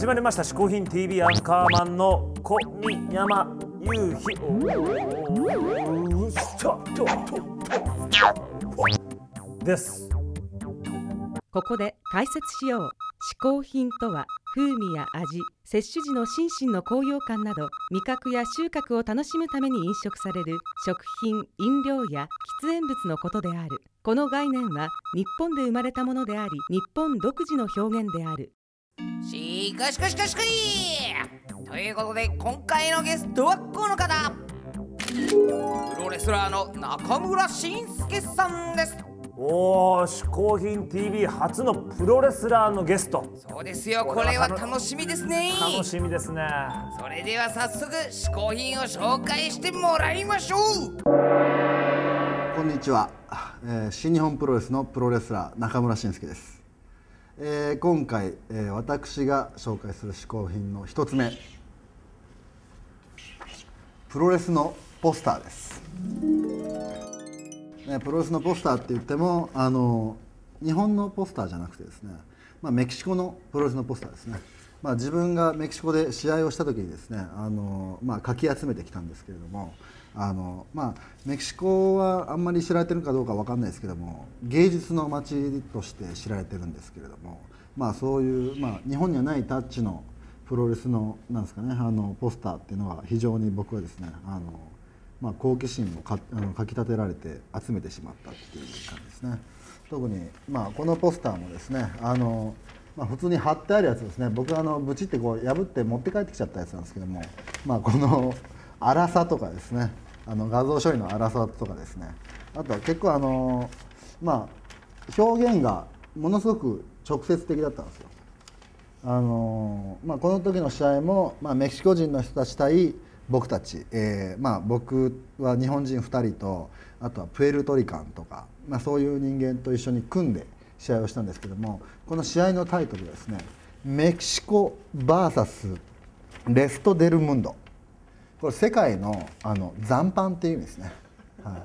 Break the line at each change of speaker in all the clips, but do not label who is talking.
始まりました嗜好品 TV アンカーマンの小宮山雄飛おースタートです。
ここで解説しよう。嗜好品とは風味や味摂取時の心身の高揚感など味覚や収穫を楽しむために飲食される食品飲料や喫煙物のことである。この概念は日本で生まれたものであり日本独自の表現である。
しかしかしかしかしということで今回のゲストはこの方プロレスラーの中村慎介さんです
おー嗜好品 TV 初のプロレスラーのゲスト
そうですよこれは楽しみですね
楽しみですね
それでは早速嗜好品を紹介してもらいましょう
こんにちは、えー新日本プロレスのプロレスラー中村慎介です、えー今回、えー私が紹介する嗜好品の1つ目プロレスのポスターです、ね、プロレスのポスターって言ってもあの日本のポスターじゃなくてですね、まあ、メキシコのプロレスのポスターですね。まあ、自分がメキシコで試合をした時にですねあの、まあ、かき集めてきたんですけれどもあの、まあ、メキシコはあんまり知られてるかどうかわかんないですけども芸術の街として知られてるんですけれども、まあ、そういう、まあ、日本にはないタッチのプロレスのなんですかねあのポスターっていうのは非常に僕はですねあの、まあ、好奇心をかあのかきたてられて集めてしまったっていう感じですね。特に、まあ、このポスターもですねあの、まあ、普通に貼ってあるやつですね。僕あのブチってこう破って持って帰ってきちゃったやつなんですけども、まあ、この粗さとかですね。あの画像処理の粗さとかですね。あとは結構あの、まあ、表現がものすごく直接的だったんですよ。あのまあ、この時の試合も、まあ、メキシコ人の人たち対僕たち、えーまあ、僕は日本人2人とあとはプエルトリカンとか、まあ、そういう人間と一緒に組んで試合をしたんですけどもこの試合のタイトルがですね「メキシコ VS レスト・デル・ムンド」これ世界のあの残飯っていう意味ですね。はい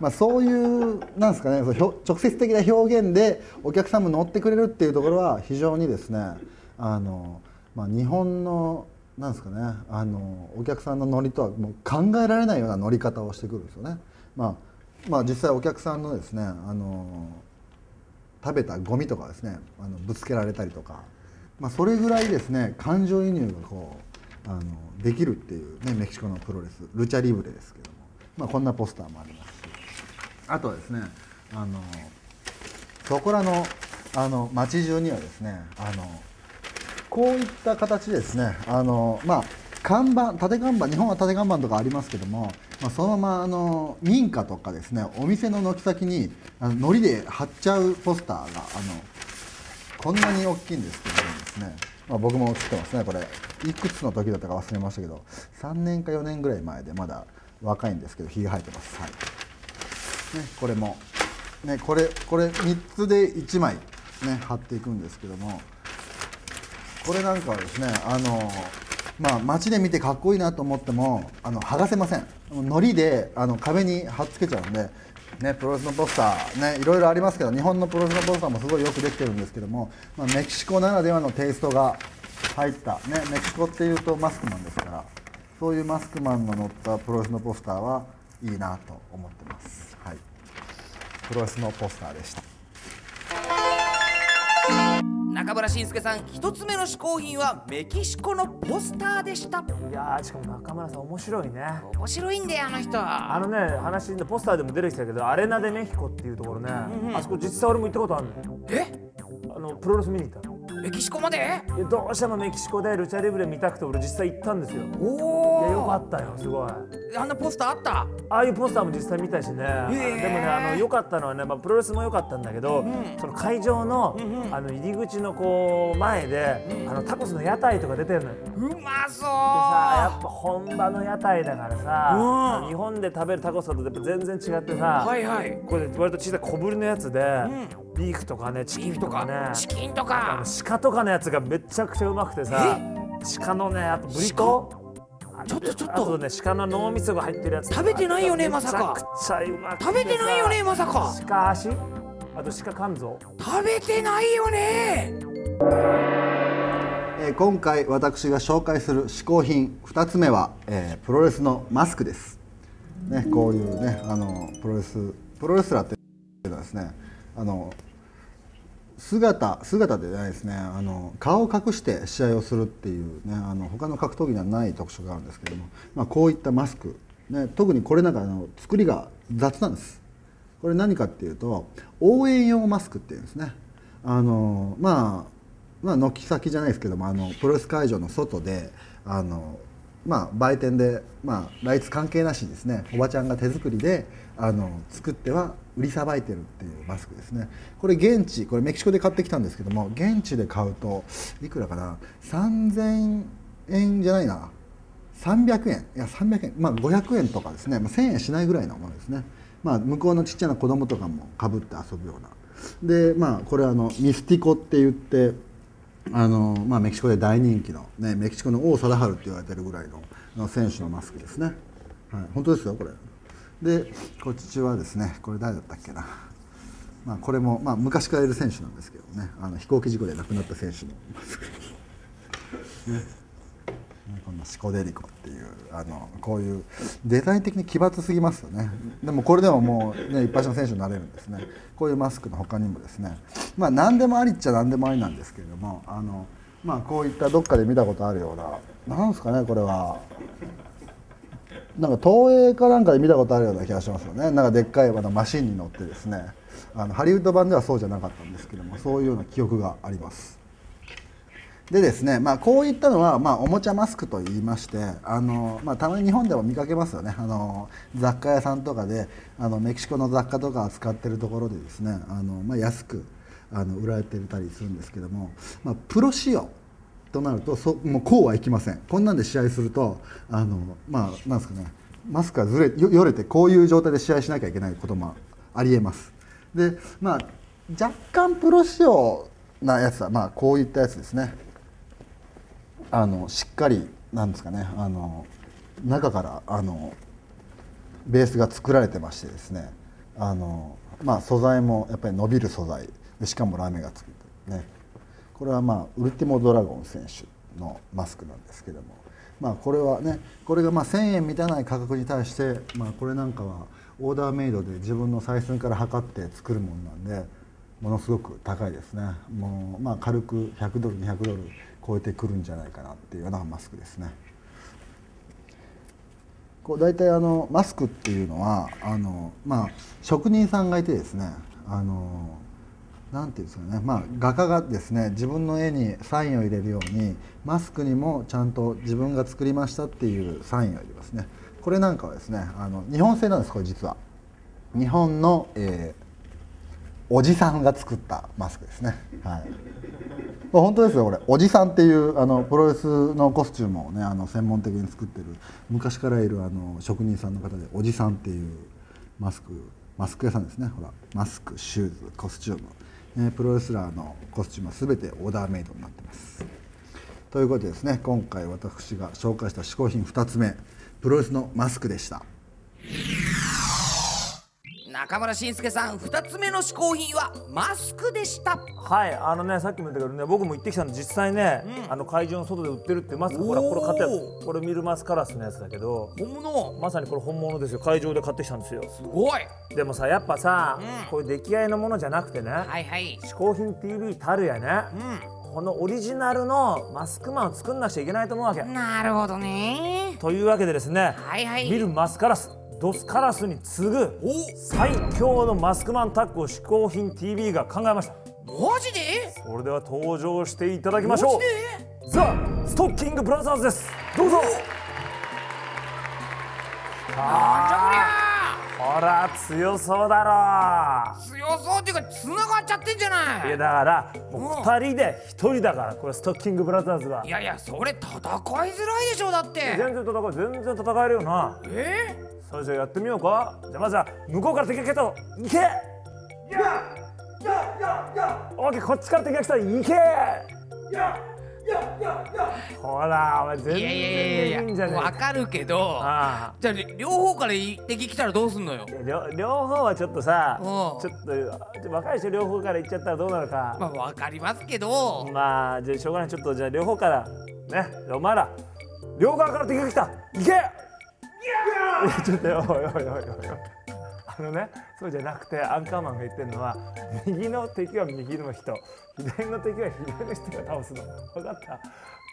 まあ、そういうなんですかねそうひょ直接的な表現でお客さんも乗ってくれるっていうところは非常にですねあの、まあ、日本のなんですかねあのお客さんの乗りとはもう考えられないような乗り方をしてくるんですよね。まあまあ、実際お客さんのですねあの食べたゴミとかですねあのぶつけられたりとか、まあ、それぐらいですね感情移入がこうあのできるっていう、ね、メキシコのプロレスルチャリブレですけども、まあ、こんなポスターもありますし。あとはですねあのそこらのあの街中にはですねあのこういった形ですねあの、まあ、看板縦看板日本は縦看板とかありますけども、まあ、そのままあの民家とかですねお店の軒先にあの糊で貼っちゃうポスターがあのこんなに大きいんですけどですね、まあ、僕も写ってますねこれ。いくつの時だったか忘れましたけど3年か4年ぐらい前でまだ若いんですけどひげ生えてます、はい。ね、これも、ね、これこれ3つで1枚、ね、貼っていくんですけどもこれなんかはですねあのまあ街で見てかっこいいなと思ってもあの剥がせません。糊であの壁に貼っつけちゃうんでね、プロレスのポスター、ね、いろいろありますけど日本のプロレスのポスターもすごいよくできてるんですけども、まあ、メキシコならではのテイストが入った、ね、メキシコっていうとマスクマンですからそういうマスクマンの乗ったプロレスのポスターはいいなと思ってます、はい、プロレスのポスターでした。
中村慎介さん一つ目の嗜好品はメキシコのポスターでした。
いやーしかも中村さん面白いね。
面白いんだよあの人。
あのね話のポスターでも出てきたけどアレナ・デ・メヒコっていうところね、あそこ実際俺も行ったことあるのよ。
え？
あのプロレス見に行ったの
メキシコまで？
でどうしてもメキシコでルチャリブレ見たくて俺実際行ったんですよ。い
お
やよか
お
ったよすごい。
あんなポスターあった？
ああいうポスターも実際見たしね、でもねあの良かったのはね、まあ、プロレスも良かったんだけど、その会場の,、あの入り口のこう前で、あのタコスの屋台とか出てるのよ。で
うまそう。
さやっぱ本場の屋台だからさ、
うん。
日本で食べるタコスとやっぱ全然違ってさ、
はいはい。
これ割と小さい小ぶりのやつで、ビーフとかねチキンとかね
チキンと
あ
か
の鹿とかのやつがめちゃくちゃうまくてさ鹿のねあとブリトー
ちょっとちょっと。
あとね鹿の脳みそが入ってるやつ
食べてないよねまさか。
めちゃくちゃうまくてさ
食べてないよねまさか。
鹿足？あと鹿肝臓。
食べてないよね
えー今回私が紹介する嗜好品2つ目は、えープロレスのマスクです、ね、こういうねあのプロレスプロレスラーっていうのはですねあの姿姿でないですね。あの顔を隠して試合をするっていうねあの他の格闘技にはない特徴があるんですけども、まあ、こういったマスク、ね、特にこれなんかあの作りが雑なんです。これ何かっていうと応援用マスクっていうんですね。あのまあまあ軒先じゃないですけどもあのプロレス会場の外であのまあ売店でまあライツ関係なしにですねおばちゃんが手作りであの作っては売りさばいてるっていうマスクですね。これ現地これメキシコで買ってきたんですけども現地で買うといくらかな3000円じゃないな300円いや300円まあ500円とかですね、まあ、1000円しないぐらいのものですね。まあ向こうのちっちゃな子供とかもかぶって遊ぶような。でまあこれあのミスティコって言ってあのまあ、メキシコで大人気の、ね、メキシコの王貞治って言われてるぐらいのの選手のマスクですね、はい、本当ですよこれ。でこっちはですねこれ誰だったっけな、まあ、これも、まあ、昔からいる選手なんですけどね。あの飛行機事故で亡くなった選手のマスク、ね、のシコデリコっていうあのこういうデザイン的に奇抜すぎますよね。でもこれでももう、ね、一発の選手になれるんですね。こういうマスクの他にもですね。まあ何でもありっちゃ何でもありなんですけれどもあのまあこういったどっかで見たことあるようななんですかねこれは。なんか東映かなんかで見たことあるような気がしますよね。なんかでっかいあのマシンに乗ってですね。あのハリウッド版ではそうじゃなかったんですけどもそういうような記憶があります。でですね、まあ、こういったのは、まあ、おもちゃマスクと言いましてあの、まあ、たまに日本でも見かけますよね。あの雑貨屋さんとかであのメキシコの雑貨とか扱ってるところでですねあの、まあ、安くあの売られてたりするんですけども、まあ、プロ仕様となるとそもうこうはいきません。こんなんで試合するとあのまあなんすかねマスクがずれよよれてこういう状態で試合しなきゃいけないこともありえます。でまあ若干プロ仕様なやつはまあこういったやつですね。あのしっかりなんですかねあの中からあのベースが作られてましてですねあの、まあ、素材もやっぱり伸びる素材。しかもラメがつくとね。これはまあウルティモドラゴン選手のマスクなんですけども。まあこれはねこれがまあ1,000円満たない価格に対してまあこれなんかはオーダーメイドで自分の採寸から測って作るものなんでものすごく高いですね。もうまあ軽く100ドル200ドル超えてくるんじゃないかなっていうようなマスクですね。こう大体あのマスクっていうのはあの、まあ、職人さんがいてですねあのなんていうんですかね、まあ、画家がですね自分の絵にサインを入れるようにマスクにもちゃんと自分が作りましたっていうサインを入れますね。これなんかはですねあの日本製なんですこれ実は。日本の、えーおじさんが作ったマスクですね。はい。本当ですよこれ。おじさんっていうあのプロレスのコスチュームをねあの専門的に作ってる昔からいるあの職人さんの方でおじさんっていうマスクマスク屋さんですね。ほらマスクシューズコスチューム、ね、プロレスラーのコスチュームは全てオーダーメイドになってます。ということでですね今回私が紹介した嗜好品2つ目プロレスのマスクでした。
中村慎介さん2つ目の嗜好品はマスクでした。
はいあのねさっきも言ったけどね僕も行ってきたの実際ね、あの会場の外で売ってるってマスクほらこれ買ってある。これミルマスカラスのやつだけど
本物。
まさにこれ本物ですよ。会場で買ってきたんですよ。
すごい。
でもさやっぱさ、
うん。
こういう出来合いのものじゃなくてね、
はいはい。
嗜好品 TV たるやね、
う
このオリジナルのマスクマンを作んなくちゃいけないと思うわけ、
んなるほどね。
というわけでですね、
はいはい。
ミルマスカラスドスカラスに次ぐ
お。
最強のマスクマンタッグを嗜好品 TV が考えました。
マジで？
それでは登場していただきましょ
マ
うザ・ストッキングブラザーズです。どうぞ。
なんじゃ
ほら強そうだ
こりゃ強そうっていうか繋がっちゃってんじゃない。
ろいやだからもう
うん。
2人で1人だからこれストッキングブラザーズは。い
やいやそれ戦いづらいでしょだって。
全然戦え全然戦えるよな。
え？
それじゃあやってみようか。じゃあまずは向こうから敵が来たといけ！オッケーこっちから敵が来たらいけ！ほらお前全
いやいやいやい
然いいんじゃねえ
やわかるけど
あ
じゃあ両方から敵来たらどうすんのよ？
あ両両方はちょっとさ
う。ん
ちょっと若い人両方から言っちゃったらどうなるか。
まあわかりますけど。
まあじゃあしょうがない。ちょっとじゃあ両方からねお前ら両側から敵が来た。行け！いやちょっとよおいおいおいおい。あのねそうじゃなくてアンカーマンが言ってるのは右の敵は右の人左の敵は左の人が倒すの。分かった？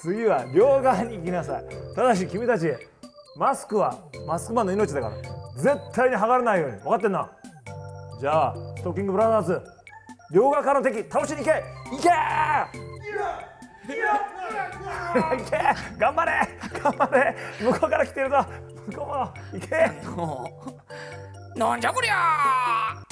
次は両側に行きなさい。ただし君たちマスクはマスクマンの命だから絶対に剥がれないように。分かってんなじゃあストッキングブラザーズ両側からの敵倒しに行け！行け！いけ！頑張れ！頑張れ！向こうから来てるぞ！向こう行け。
なんじゃこりゃ